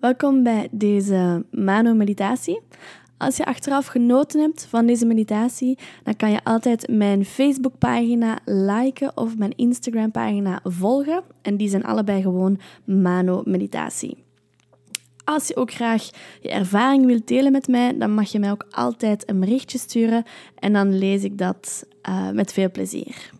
Welkom bij deze Mano-meditatie. Als je achteraf genoten hebt van deze meditatie, dan kan je altijd mijn Facebookpagina liken of mijn Instagram-pagina volgen. En die zijn allebei gewoon Mano-meditatie. Als je ook graag je ervaring wilt delen met mij, dan mag je mij ook altijd een berichtje sturen en dan lees ik dat uh, met veel plezier.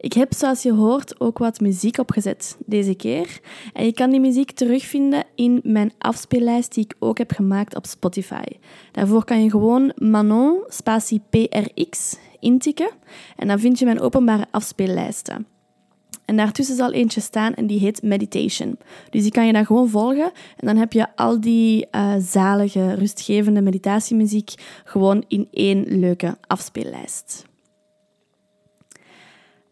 Ik heb, zoals je hoort, ook wat muziek opgezet deze keer. En je kan die muziek terugvinden in mijn afspeellijst die ik ook heb gemaakt op Spotify. Daarvoor kan je gewoon Manon spatie PRX intikken en dan vind je mijn openbare afspeellijsten. En daartussen zal eentje staan en die heet Meditation. Dus die kan je dan gewoon volgen en dan heb je al die uh, zalige, rustgevende meditatiemuziek gewoon in één leuke afspeellijst.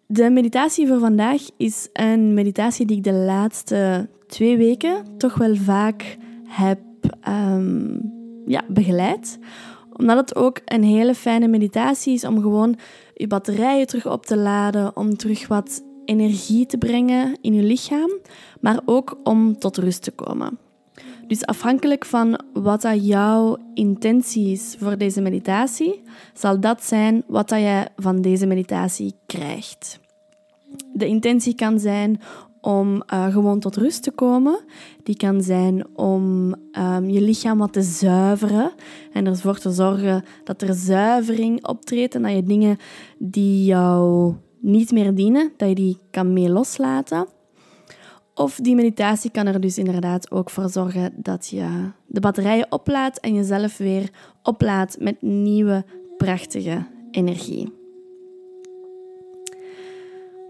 De meditatie voor vandaag is een meditatie die ik de laatste twee weken toch wel vaak heb um, ja, begeleid. Omdat het ook een hele fijne meditatie is om gewoon je batterijen terug op te laden, om terug wat energie te brengen in je lichaam, maar ook om tot rust te komen. Dus afhankelijk van wat jouw intentie is voor deze meditatie, zal dat zijn wat dat je van deze meditatie krijgt. De intentie kan zijn om uh, gewoon tot rust te komen. Die kan zijn om um, je lichaam wat te zuiveren en ervoor te zorgen dat er zuivering optreedt en dat je dingen die jou niet meer dienen, dat je die kan mee loslaten. Of die meditatie kan er dus inderdaad ook voor zorgen dat je de batterijen oplaadt en jezelf weer oplaadt met nieuwe, prachtige energie.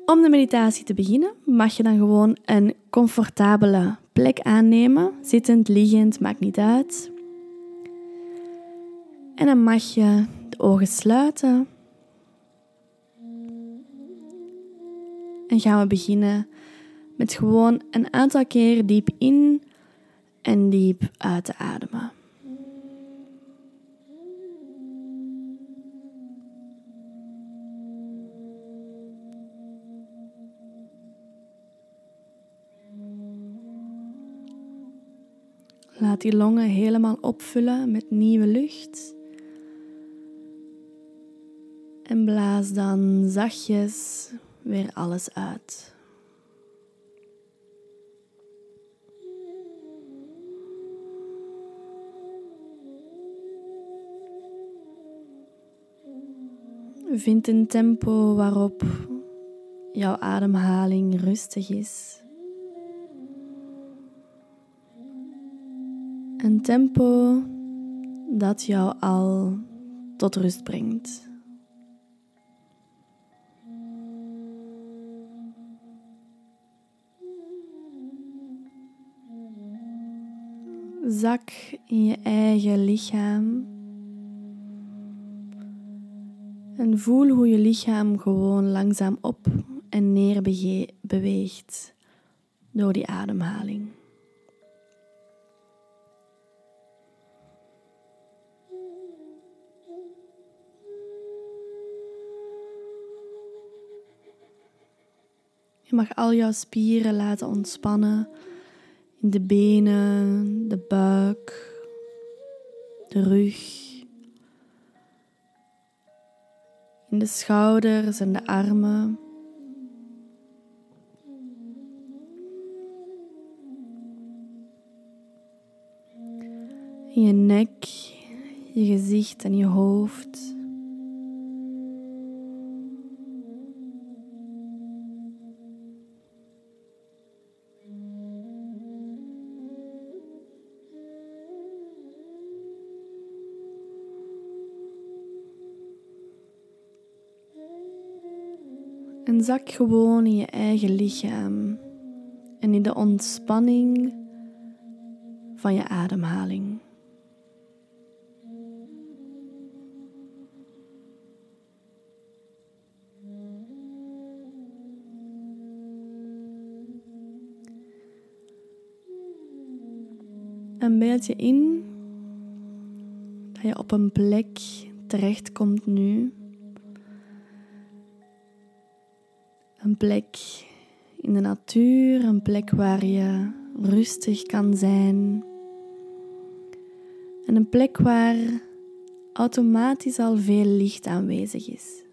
Om de meditatie te beginnen mag je dan gewoon een comfortabele plek aannemen. Zittend, liggend, maakt niet uit. En dan mag je de ogen sluiten. En gaan we beginnen met gewoon een aantal keer diep in en diep uit te ademen. Laat die longen helemaal opvullen met nieuwe lucht. En blaas dan zachtjes weer alles uit. Vind een tempo waarop jouw ademhaling rustig is. Een tempo dat jou al tot rust brengt. Zak in je eigen lichaam. En voel hoe je lichaam gewoon langzaam op en neer beweegt door die ademhaling. Je mag al jouw spieren laten ontspannen in de benen, de buik, de rug, in de schouders en de armen. Je nek, je gezicht en je hoofd. En zak gewoon in je eigen lichaam en in de ontspanning van je ademhaling. En beeld je in dat je op een plek terechtkomt nu Een plek in de natuur, een plek waar je rustig kan zijn. En een plek waar automatisch al veel licht aanwezig is.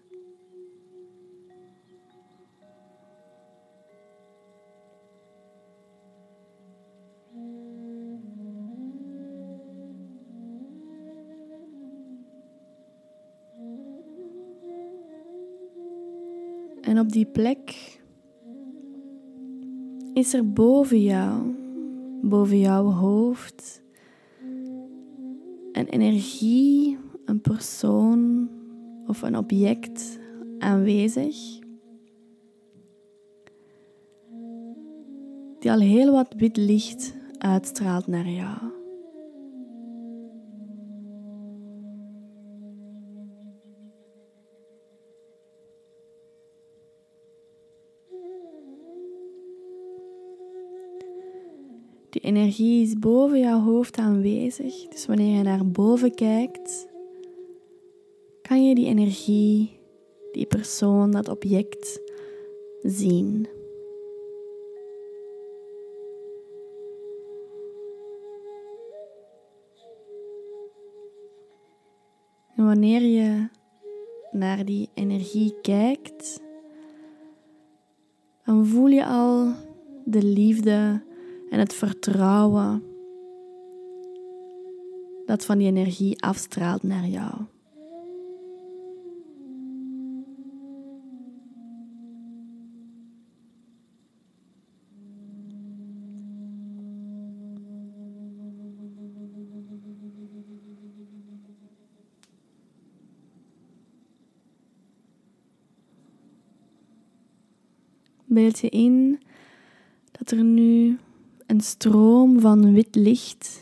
En op die plek is er boven jou, boven jouw hoofd, een energie, een persoon of een object aanwezig. Die al heel wat wit licht uitstraalt naar jou. Energie is boven jouw hoofd aanwezig. Dus wanneer je naar boven kijkt, kan je die energie, die persoon, dat object zien. En wanneer je naar die energie kijkt, dan voel je al de liefde en het vertrouwen dat van die energie afstraalt naar jou. Beeld je in dat er nu een stroom van wit licht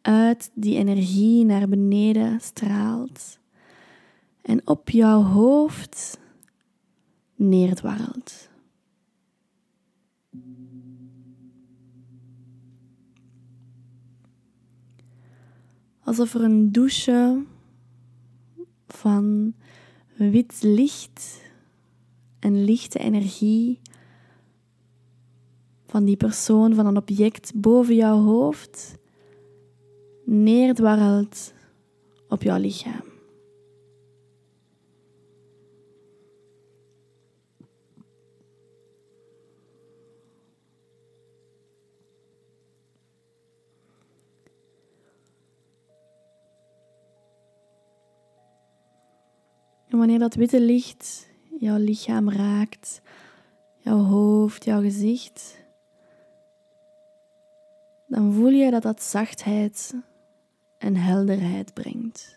uit die energie naar beneden straalt en op jouw hoofd neerdwarrelt. Alsof er een douche van wit licht en lichte energie van die persoon, van een object boven jouw hoofd, neerdwarrelt op jouw lichaam. En wanneer dat witte licht jouw lichaam raakt, jouw hoofd, jouw gezicht, dan voel je dat dat zachtheid en helderheid brengt.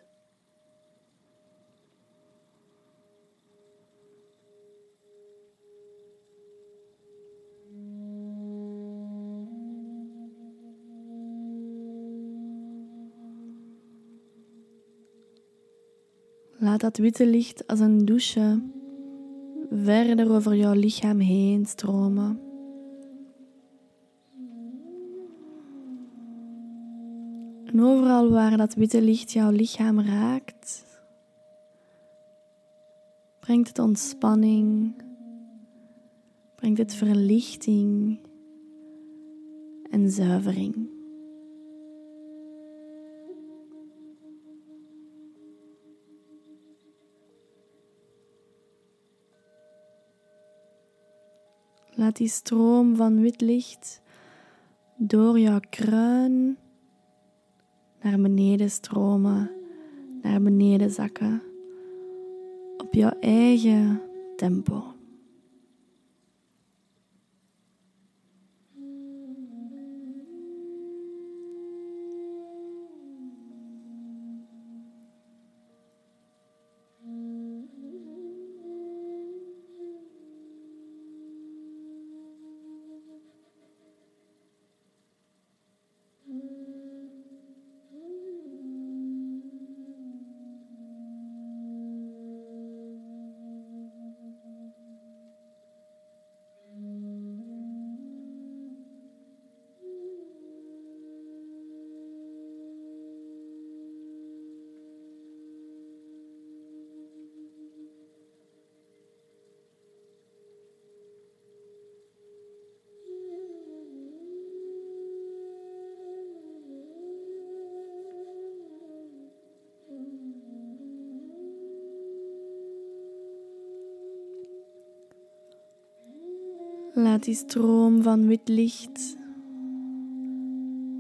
Laat dat witte licht als een douche verder over jouw lichaam heen stromen. Waar dat witte licht jouw lichaam raakt, brengt het ontspanning, brengt het verlichting en zuivering. Laat die stroom van wit licht door jouw kruin naar beneden stromen, naar beneden zakken, op jouw eigen tempo. Laat die stroom van wit licht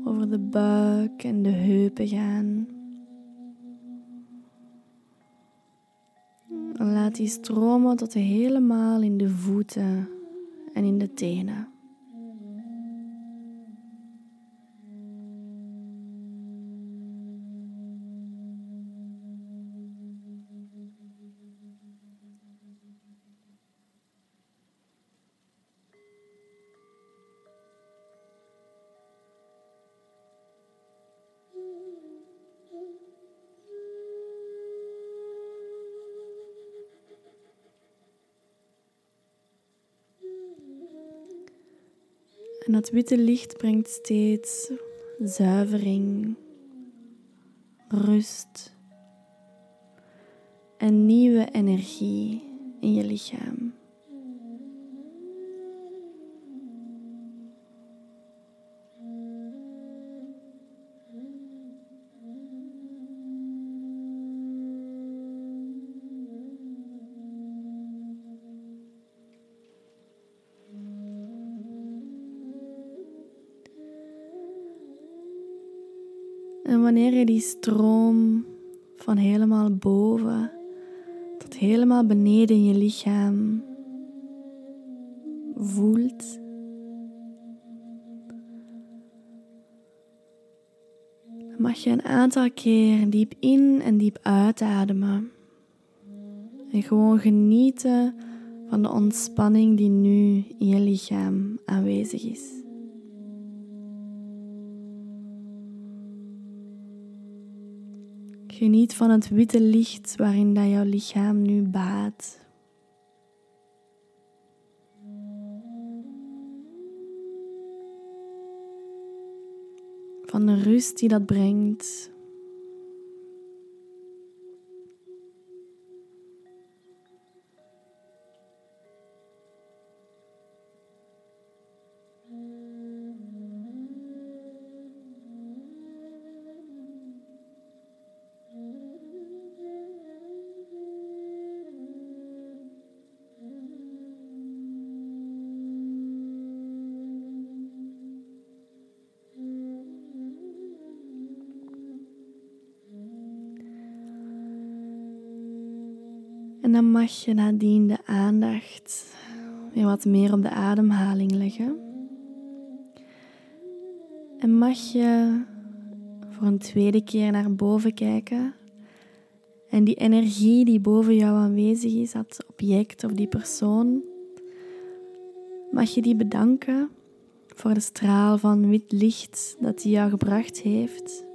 over de buik en de heupen gaan. Laat die stromen tot helemaal in de voeten en in de tenen. En dat witte licht brengt steeds zuivering, rust en nieuwe energie in je lichaam. En wanneer je die stroom van helemaal boven tot helemaal beneden in je lichaam voelt, dan mag je een aantal keer diep in en diep uitademen. En gewoon genieten van de ontspanning die nu in je lichaam aanwezig is. Geniet van het witte licht waarin dat jouw lichaam nu baat. Van de rust die dat brengt. En dan mag je nadien de aandacht weer wat meer op de ademhaling leggen. En mag je voor een tweede keer naar boven kijken. En die energie die boven jou aanwezig is, dat object of die persoon, mag je die bedanken voor de straal van wit licht dat die jou gebracht heeft.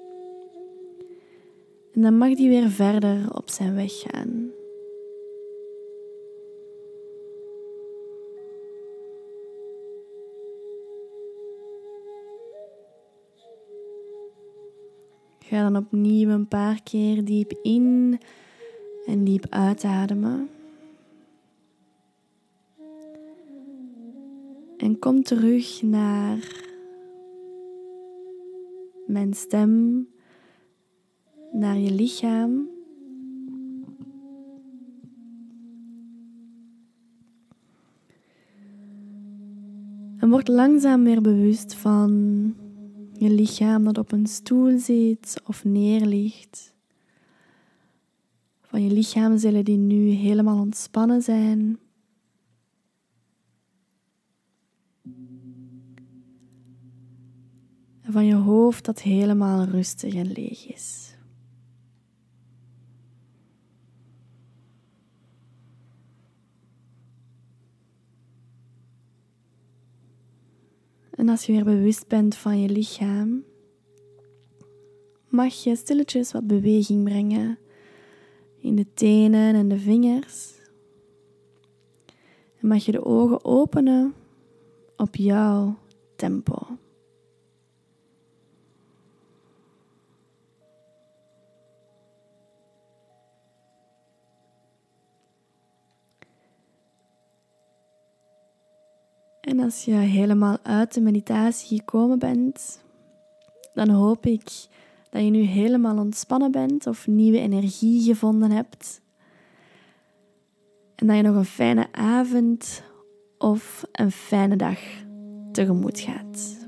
En dan mag die weer verder op zijn weg gaan. Ga dan opnieuw een paar keer diep in en diep uitademen. En kom terug naar mijn stem, naar je lichaam. En word langzaam weer bewust van je lichaam dat op een stoel zit of neerligt. Van je lichaamcellen die nu helemaal ontspannen zijn. En van je hoofd dat helemaal rustig en leeg is. En als je weer bewust bent van je lichaam, mag je stilletjes wat beweging brengen in de tenen en de vingers. En mag je de ogen openen op jouw tempo. En als je helemaal uit de meditatie gekomen bent, dan hoop ik dat je nu helemaal ontspannen bent of nieuwe energie gevonden hebt. En dat je nog een fijne avond of een fijne dag tegemoet gaat.